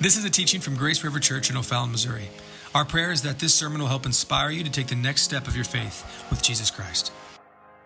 This is a teaching from Grace River Church in O'Fallon, Missouri. Our prayer is that this sermon will help inspire you to take the next step of your faith with Jesus Christ.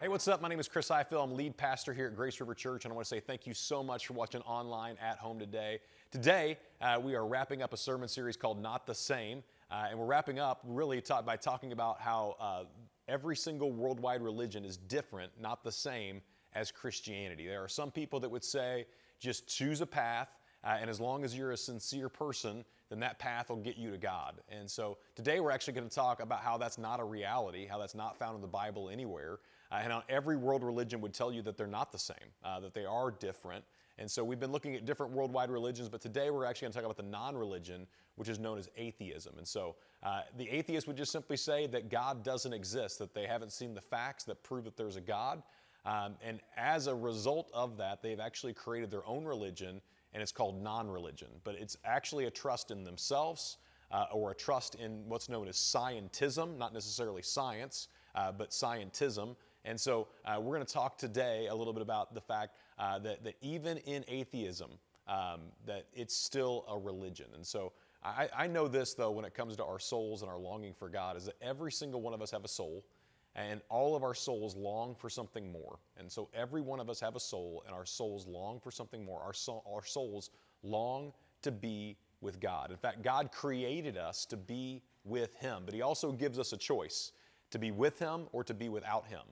Hey, what's up? My name is Chris Ifill. I'm lead pastor here at Grace River Church, and I want to say thank you so much for watching online at home today. Today, uh, we are wrapping up a sermon series called Not the Same, uh, and we're wrapping up really talk, by talking about how uh, every single worldwide religion is different, not the same as Christianity. There are some people that would say, just choose a path uh, and as long as you're a sincere person, then that path will get you to God. And so today we're actually going to talk about how that's not a reality, how that's not found in the Bible anywhere, uh, and how every world religion would tell you that they're not the same, uh, that they are different. And so we've been looking at different worldwide religions, but today we're actually going to talk about the non religion, which is known as atheism. And so uh, the atheist would just simply say that God doesn't exist, that they haven't seen the facts that prove that there's a God. Um, and as a result of that, they've actually created their own religion and it's called non religion. But it's actually a trust in themselves uh, or a trust in what's known as scientism, not necessarily science, uh, but scientism. And so uh, we're going to talk today a little bit about the fact uh, that, that even in atheism, um, that it's still a religion. And so I, I know this, though, when it comes to our souls and our longing for God, is that every single one of us have a soul and all of our souls long for something more. And so every one of us have a soul, and our souls long for something more. Our, our souls long to be with God. In fact, God created us to be with Him, but He also gives us a choice to be with Him or to be without Him.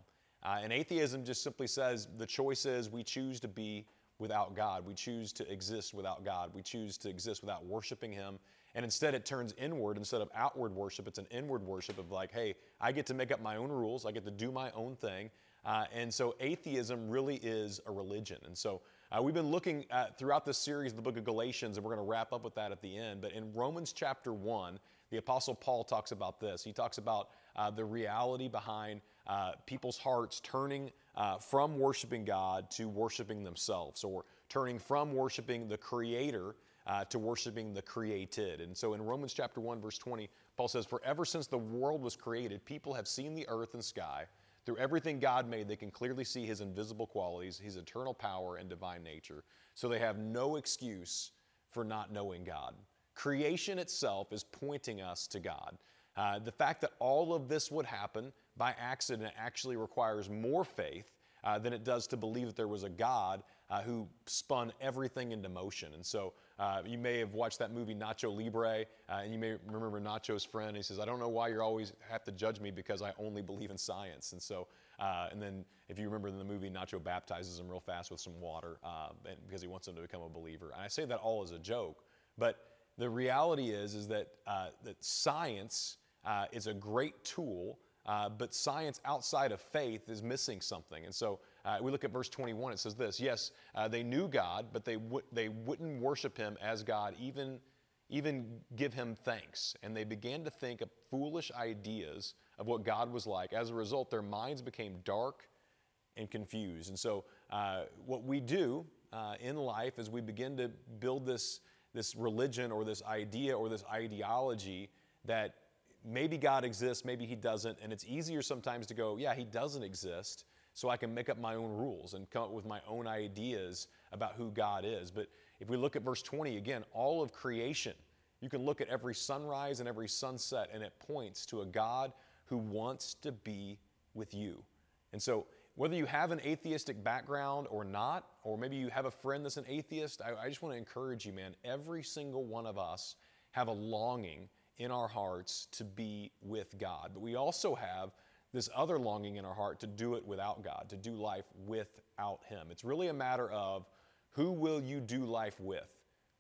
Uh, and atheism just simply says the choice is we choose to be without God. We choose to exist without God. We choose to exist without worshiping Him and instead, it turns inward instead of outward worship. It's an inward worship of like, hey, I get to make up my own rules, I get to do my own thing. Uh, and so, atheism really is a religion. And so, uh, we've been looking throughout this series, the book of Galatians, and we're going to wrap up with that at the end. But in Romans chapter 1, the Apostle Paul talks about this. He talks about uh, the reality behind uh, people's hearts turning uh, from worshiping God to worshiping themselves, or turning from worshiping the Creator uh, to worshiping the created. And so in Romans chapter 1, verse 20, Paul says, For ever since the world was created, people have seen the earth and sky. Through everything God made, they can clearly see his invisible qualities, his eternal power, and divine nature. So they have no excuse for not knowing God. Creation itself is pointing us to God. Uh, the fact that all of this would happen by accident actually requires more faith uh, than it does to believe that there was a God uh, who spun everything into motion. And so uh, you may have watched that movie Nacho Libre, uh, and you may remember Nacho's friend. He says, "I don't know why you always have to judge me because I only believe in science." And so, uh, and then if you remember in the movie, Nacho baptizes him real fast with some water uh, because he wants him to become a believer. And I say that all as a joke, but the reality is is that that science is a great tool. Uh, but science outside of faith is missing something. And so uh, we look at verse 21, it says this Yes, uh, they knew God, but they, w- they wouldn't worship him as God, even, even give him thanks. And they began to think of foolish ideas of what God was like. As a result, their minds became dark and confused. And so, uh, what we do uh, in life is we begin to build this, this religion or this idea or this ideology that maybe God exists, maybe He doesn't. And it's easier sometimes to go, yeah, He doesn't exist so I can make up my own rules and come up with my own ideas about who God is. But if we look at verse 20 again, all of creation, you can look at every sunrise and every sunset, and it points to a God who wants to be with you. And so, whether you have an atheistic background or not, or maybe you have a friend that's an atheist, I, I just want to encourage you, man. Every single one of us have a longing in our hearts to be with God. But we also have this other longing in our heart to do it without God, to do life without Him. It's really a matter of who will you do life with?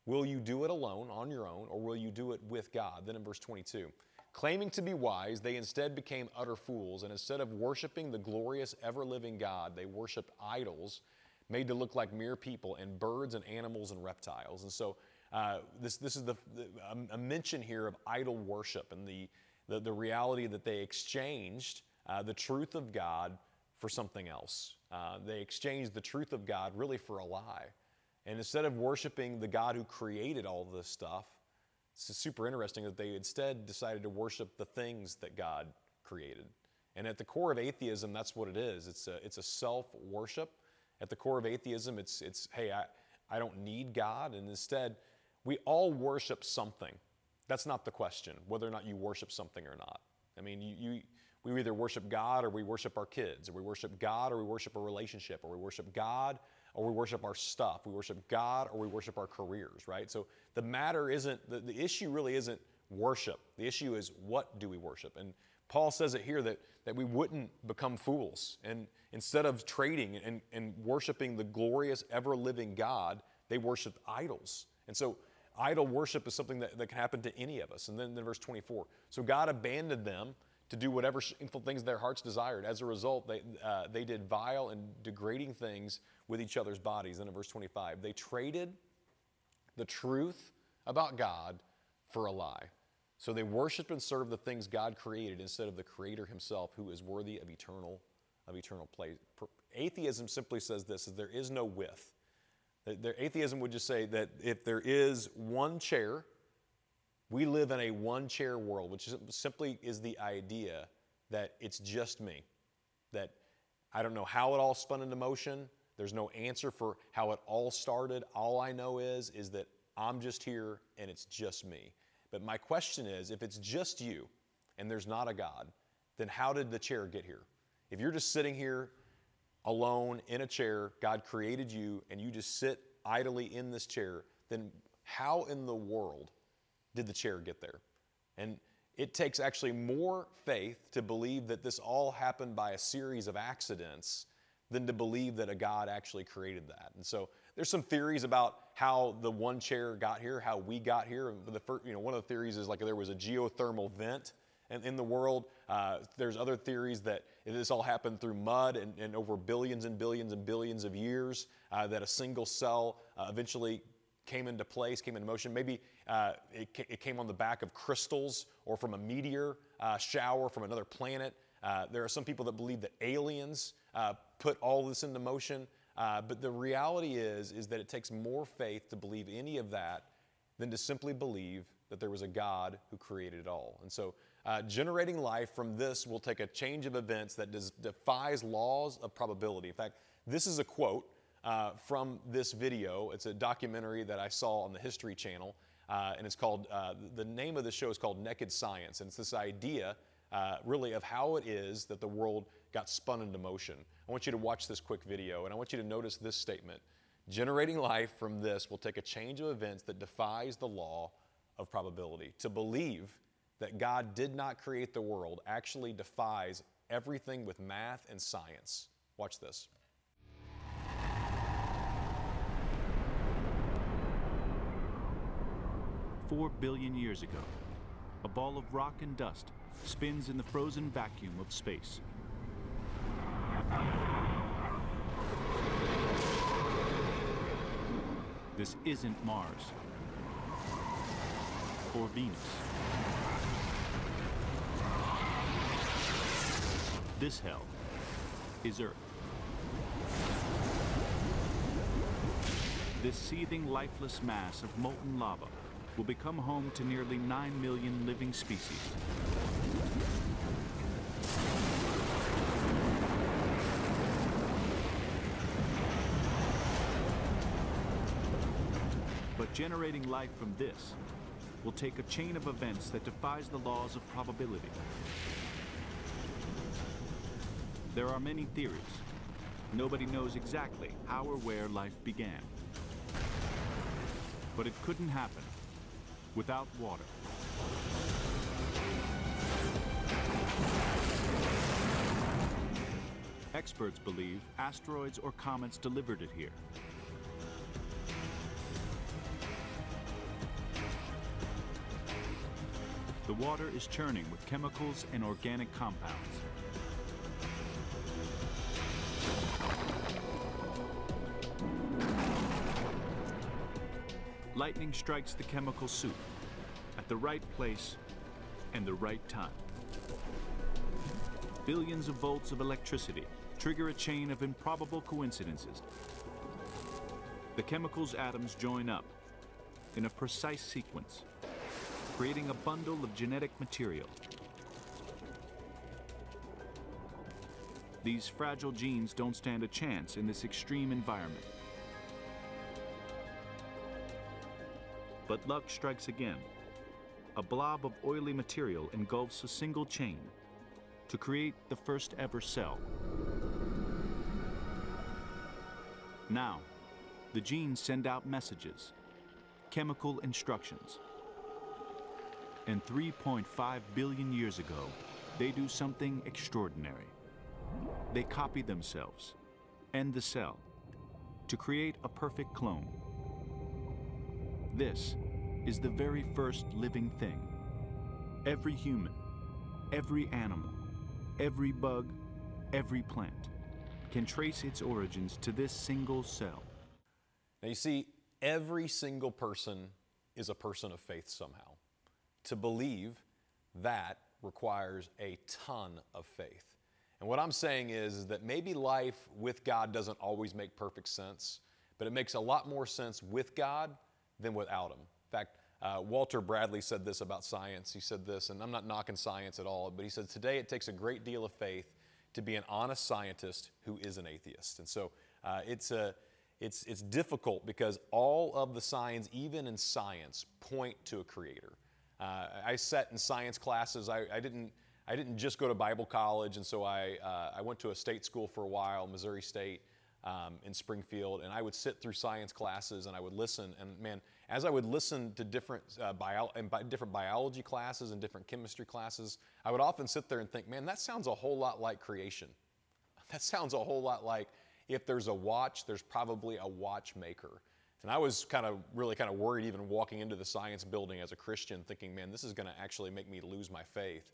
Will you do it alone, on your own, or will you do it with God? Then in verse 22, claiming to be wise, they instead became utter fools, and instead of worshiping the glorious, ever living God, they worshiped idols made to look like mere people and birds and animals and reptiles. And so uh, this, this is the, the, a mention here of idol worship and the, the, the reality that they exchanged uh, the truth of God for something else. Uh, they exchanged the truth of God really for a lie. And instead of worshiping the God who created all this stuff, it's super interesting that they instead decided to worship the things that God created. And at the core of atheism, that's what it is. It's a, it's a self worship. At the core of atheism, it's, it's hey, I, I don't need God. And instead, we all worship something. That's not the question, whether or not you worship something or not. I mean, you, you, we either worship God or we worship our kids, or we worship God or we worship a relationship, or we worship God or we worship our stuff. We worship God or we worship our careers, right? So the matter isn't, the, the issue really isn't worship. The issue is what do we worship? And Paul says it here that, that we wouldn't become fools. And instead of trading and, and worshiping the glorious, ever living God, they worship idols. And so idol worship is something that, that can happen to any of us. And then, then verse 24. So God abandoned them to do whatever shameful things their hearts desired. As a result, they, uh, they did vile and degrading things with each other's bodies. Then in verse 25, they traded the truth about God for a lie. So they worshiped and served the things God created instead of the Creator Himself, who is worthy of eternal, of eternal place. Atheism simply says this: is there is no with. Their atheism would just say that if there is one chair, we live in a one chair world, which simply is the idea that it's just me. That I don't know how it all spun into motion. There's no answer for how it all started. All I know is is that I'm just here and it's just me. But my question is if it's just you and there's not a God, then how did the chair get here? If you're just sitting here alone in a chair, God created you, and you just sit idly in this chair, then how in the world did the chair get there? And it takes actually more faith to believe that this all happened by a series of accidents than to believe that a God actually created that. And so there's some theories about how the one chair got here, how we got here. The first, you know, one of the theories is like there was a geothermal vent in, in the world. Uh, there's other theories that this all happened through mud and, and over billions and billions and billions of years, uh, that a single cell uh, eventually came into place, came into motion. Maybe uh, it, it, came on the back of crystals or from a meteor uh, shower from another planet. Uh, there are some people that believe that aliens uh, put all this into motion. Uh, but the reality is, is that it takes more faith to believe any of that than to simply believe that there was a God who created it all. And so, uh, generating life from this will take a change of events that defies laws of probability. In fact, this is a quote uh, from this video. It's a documentary that I saw on the History Channel, uh, and it's called, uh, the name of the show is called Naked Science. And it's this idea, uh, really, of how it is that the world got spun into motion. I want you to watch this quick video, and I want you to notice this statement. Generating life from this will take a change of events that defies the law of probability. To believe that God did not create the world actually defies everything with math and science. Watch this. Four billion years ago, a ball of rock and dust spins in the frozen vacuum of space. This isn't Mars or Venus. This hell is Earth. This seething, lifeless mass of molten lava will become home to nearly 9 million living species. But generating life from this will take a chain of events that defies the laws of probability. There are many theories. Nobody knows exactly how or where life began. But it couldn't happen without water. Experts believe asteroids or comets delivered it here. The water is churning with chemicals and organic compounds. Lightning strikes the chemical soup at the right place and the right time. Billions of volts of electricity trigger a chain of improbable coincidences. The chemical's atoms join up in a precise sequence, creating a bundle of genetic material. These fragile genes don't stand a chance in this extreme environment. But luck strikes again. A blob of oily material engulfs a single chain to create the first ever cell. Now, the genes send out messages, chemical instructions. And 3.5 billion years ago, they do something extraordinary. They copy themselves and the cell to create a perfect clone. This is the very first living thing. Every human, every animal, every bug, every plant can trace its origins to this single cell. Now, you see, every single person is a person of faith somehow. To believe that requires a ton of faith. And what I'm saying is, that maybe life with God doesn't always make perfect sense, but it makes a lot more sense with God than without Him. In fact, uh, Walter Bradley said this about science. He said this, and I'm not knocking science at all, but he said, Today it takes a great deal of faith to be an honest scientist who is an atheist. And so uh, it's, a, it's, it's difficult because all of the signs, even in science, point to a creator. Uh, I sat in science classes. I, I, didn't, I didn't just go to Bible college, and so I, uh, I went to a state school for a while, Missouri State um, in Springfield, and I would sit through science classes and I would listen. And man, as I would listen to different, uh, bio, and bi- different biology classes and different chemistry classes, I would often sit there and think, man, that sounds a whole lot like creation. That sounds a whole lot like if there's a watch, there's probably a watchmaker. And I was kind of really kind of worried even walking into the science building as a Christian, thinking, man, this is going to actually make me lose my faith.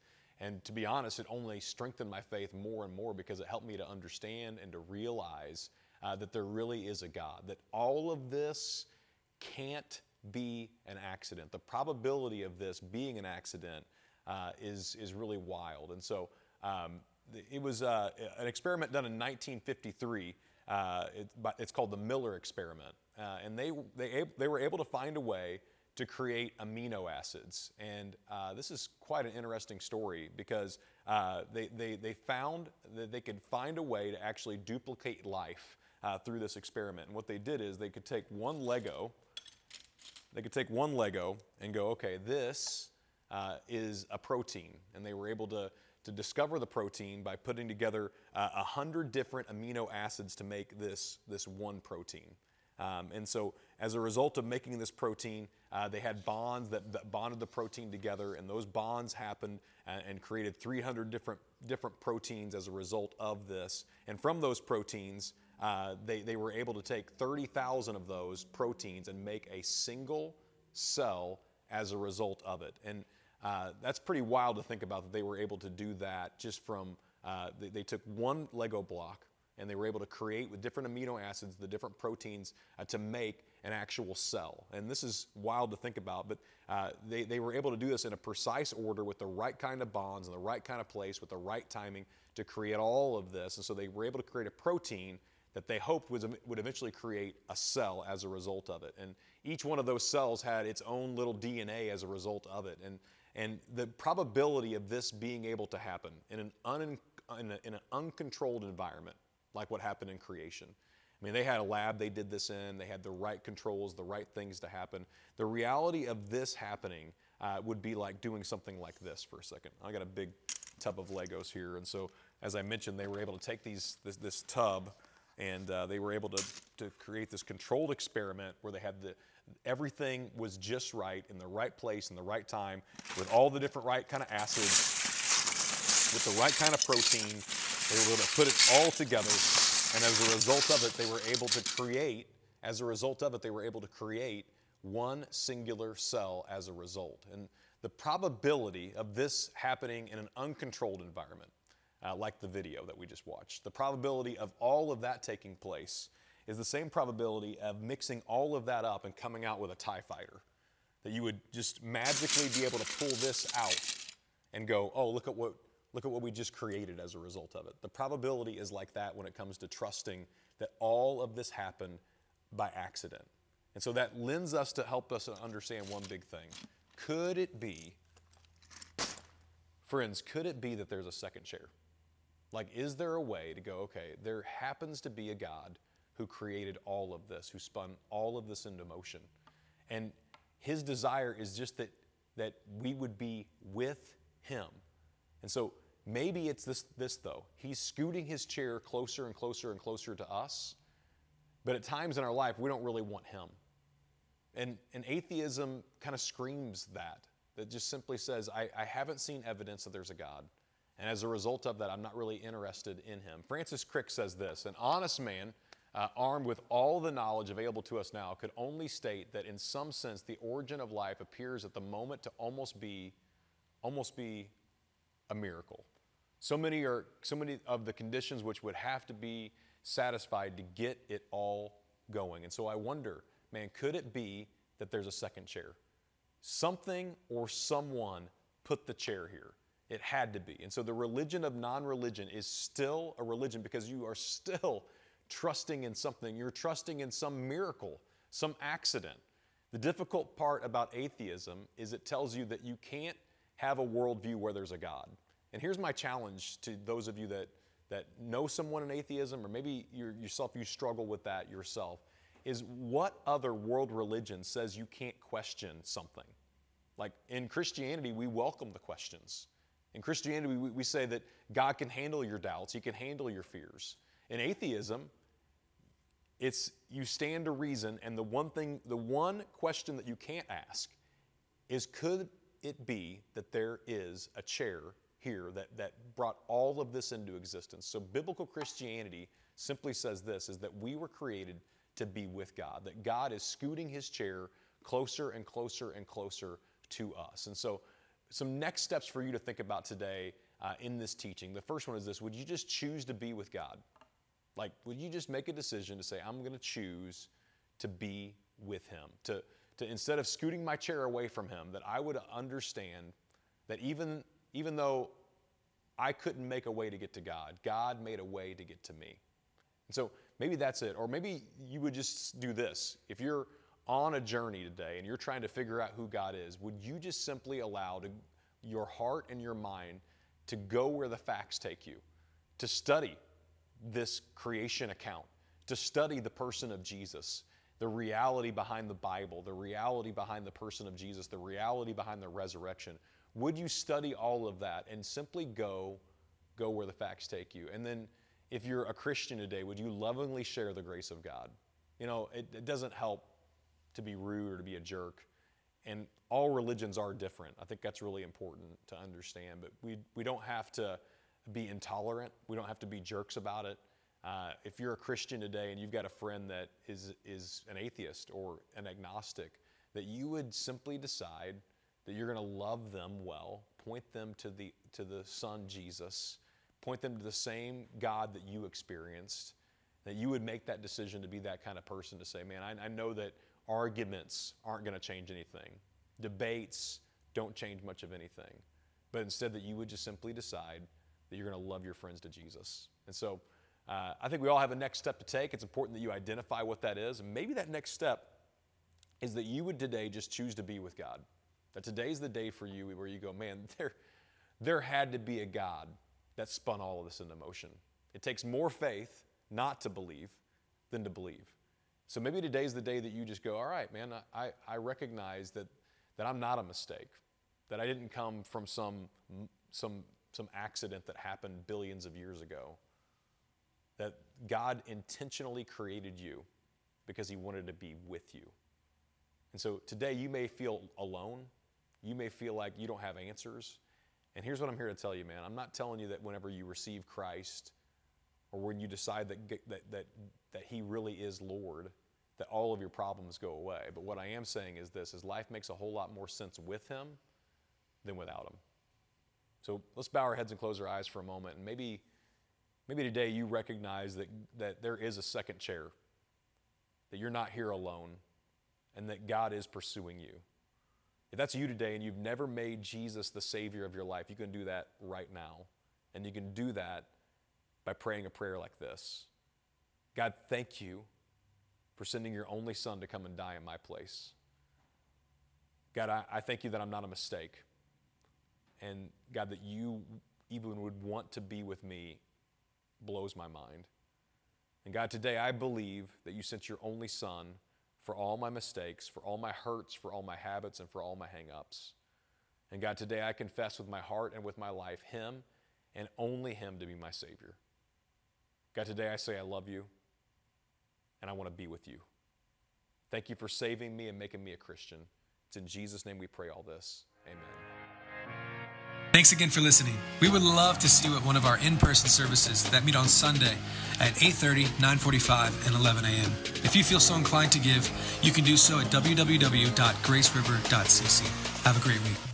And to be honest, it only strengthened my faith more and more because it helped me to understand and to realize uh, that there really is a God, that all of this can't be an accident. The probability of this being an accident uh, is, is really wild. And so um, it was uh, an experiment done in 1953. Uh, it, it's called the Miller experiment. Uh, and they, they, they were able to find a way to create amino acids. And uh, this is quite an interesting story because uh, they, they, they found that they could find a way to actually duplicate life uh, through this experiment. And what they did is they could take one Lego, they could take one Lego and go, okay, this uh, is a protein. And they were able to, to discover the protein by putting together uh, a hundred different amino acids to make this, this one protein. Um, and so, as a result of making this protein, uh, they had bonds that, that, bonded the protein together, and those bonds happened and, and, created 300 different, different proteins as a result of this. And from those proteins, uh, they, they were able to take 30,000 of those proteins and make a single cell as a result of it. And uh, that's pretty wild to think about that they were able to do that just from, uh, they, they took one Lego block and they were able to create with different amino acids the different proteins uh, to make an actual cell. And this is wild to think about, but uh, they, they were able to do this in a precise order with the right kind of bonds in the right kind of place with the right timing to create all of this. And so they were able to create a protein that they hoped was, would eventually create a cell as a result of it. And each one of those cells had its own little DNA as a result of it. And, and the probability of this being able to happen in an, un, in, a, in an uncontrolled environment like what happened in creation. I mean, they had a lab they did this in, they had the right controls, the right things to happen. The reality of this happening uh, would be like doing something like this for a second. I got a big tub of Legos here, and so as I mentioned, they were able to take these this, this tub and uh, they were able to, to create this controlled experiment where they had the everything was just right in the right place in the right time with all the different right kind of acids with the right kind of protein they were able to put it all together, and as a result of it, they were able to create, as a result of it, they were able to create one singular cell as a result. And the probability of this happening in an uncontrolled environment, uh, like the video that we just watched, the probability of all of that taking place is the same probability of mixing all of that up and coming out with a TIE fighter. That you would just magically be able to pull this out and go, oh, look at what Look at what we just created as a result of it. The probability is like that when it comes to trusting that all of this happened by accident. And so that lends us to help us understand one big thing. Could it be, friends, could it be that there's a second chair? Like, is there a way to go, okay, there happens to be a God who created all of this, who spun all of this into motion? And His desire is just that, that we would be with Him. And so maybe it's this, this, though. He's scooting His chair closer and closer and closer to us, but at times in our life, we don't really want Him. And, and atheism kind of screams that, that just simply says, I, I haven't seen evidence that there's a God. And as a result of that, I'm not really interested in him. Francis Crick says this An honest man, uh, armed with all the knowledge available to us now, could only state that in some sense the origin of life appears at the moment to almost be, almost be a miracle. So many, are, so many of the conditions which would have to be satisfied to get it all going. And so I wonder, man, could it be that there's a second chair? Something or someone put the chair here. It had to be. And so the religion of non religion is still a religion because you are still trusting in something. You're trusting in some miracle, some accident. The difficult part about atheism is it tells you that you can't have a worldview where there's a God. And here's my challenge to those of you that, that know someone in atheism, or maybe yourself, you struggle with that yourself, is what other world religion says you can't question something? Like in Christianity, we welcome the questions. In Christianity, we, we say that God can handle your doubts, He can handle your fears. In atheism, it's you stand to reason, and the one thing, the one question that you can't ask is could it be that there is a chair here that, that brought all of this into existence? So biblical Christianity simply says this is that we were created to be with God, that God is scooting his chair closer and closer and closer to us. And so some next steps for you to think about today uh, in this teaching. The first one is this Would you just choose to be with God? Like, would you just make a decision to say, I'm going to choose to be with Him? To, to instead of scooting my chair away from Him, that I would understand that even, even though I couldn't make a way to get to God, God made a way to get to me. And so maybe that's it. Or maybe you would just do this. If you're on a journey today and you're trying to figure out who God is, would you just simply allow to, your heart and your mind to go where the facts take you, to study this creation account, to study the person of Jesus, the reality behind the Bible, the reality behind the person of Jesus, the reality behind the resurrection? Would you study all of that and simply go, go where the facts take you? And then, if you're a Christian today, would you lovingly share the grace of God? You know, it, it doesn't help to be rude or to be a jerk. And all religions are different. I think that's really important to understand. But we, we don't have to be intolerant, we don't have to be jerks about it. Uh, if you're a Christian today and you've got a friend that is, is an atheist or an agnostic, that you would simply decide that you're going to love them well, point them to the, to the Son Jesus, point them to the same God that you experienced, that you would make that decision to be that kind of person to say, man, I, I know that arguments aren't going to change anything. Debates don't change much of anything. But instead, that you would just simply decide that you're going to love your friends to Jesus. And so uh, I think we all have a next step to take. It's important that you identify what that is. And maybe that next step is that you would today just choose to be with God. That today's the day for you where you go, man, there, there had to be a God that spun all of this into motion. It takes more faith not to believe than to believe. So maybe today's the day that you just go, all right, man, I, I recognize that, that I'm not a mistake, that I didn't come from some, some, some accident that happened billions of years ago, that God intentionally created you because He wanted to be with you. And so today you may feel alone. You may feel like you don't have answers. And here's what I'm here to tell you, man. I'm not telling you that whenever you receive Christ or when you decide that, that, that, that He really is Lord, that all of your problems go away. But what I am saying is this, is life makes a whole lot more sense with Him than without Him. So let's bow our heads and close our eyes for a moment. And maybe, maybe today you recognize that, that there is a second chair, that you're not here alone, and that God is pursuing you. If that's you today and you've never made Jesus the Savior of your life, you can do that right now. And you can do that by praying a prayer like this God, thank you for sending your only son to come and die in my place. God, I, I thank you that I'm not a mistake. And God, that you even would want to be with me blows my mind. And God, today I believe that you sent your only son for all my mistakes, for all my hurts, for all my habits, and for all my hang ups. And God, today I confess with my heart and with my life Him and only Him to be my Savior. God, today I say I love you and I want to be with you. Thank you for saving me and making me a Christian. It's in Jesus' name we pray all this. Amen. Thanks again for listening. We would love to see you at one of our in-person services that meet on Sunday at 8:30, 9:45, and 11 a.m. If you feel so inclined to give, you can do so at www.graceriver.cc. Have a great week.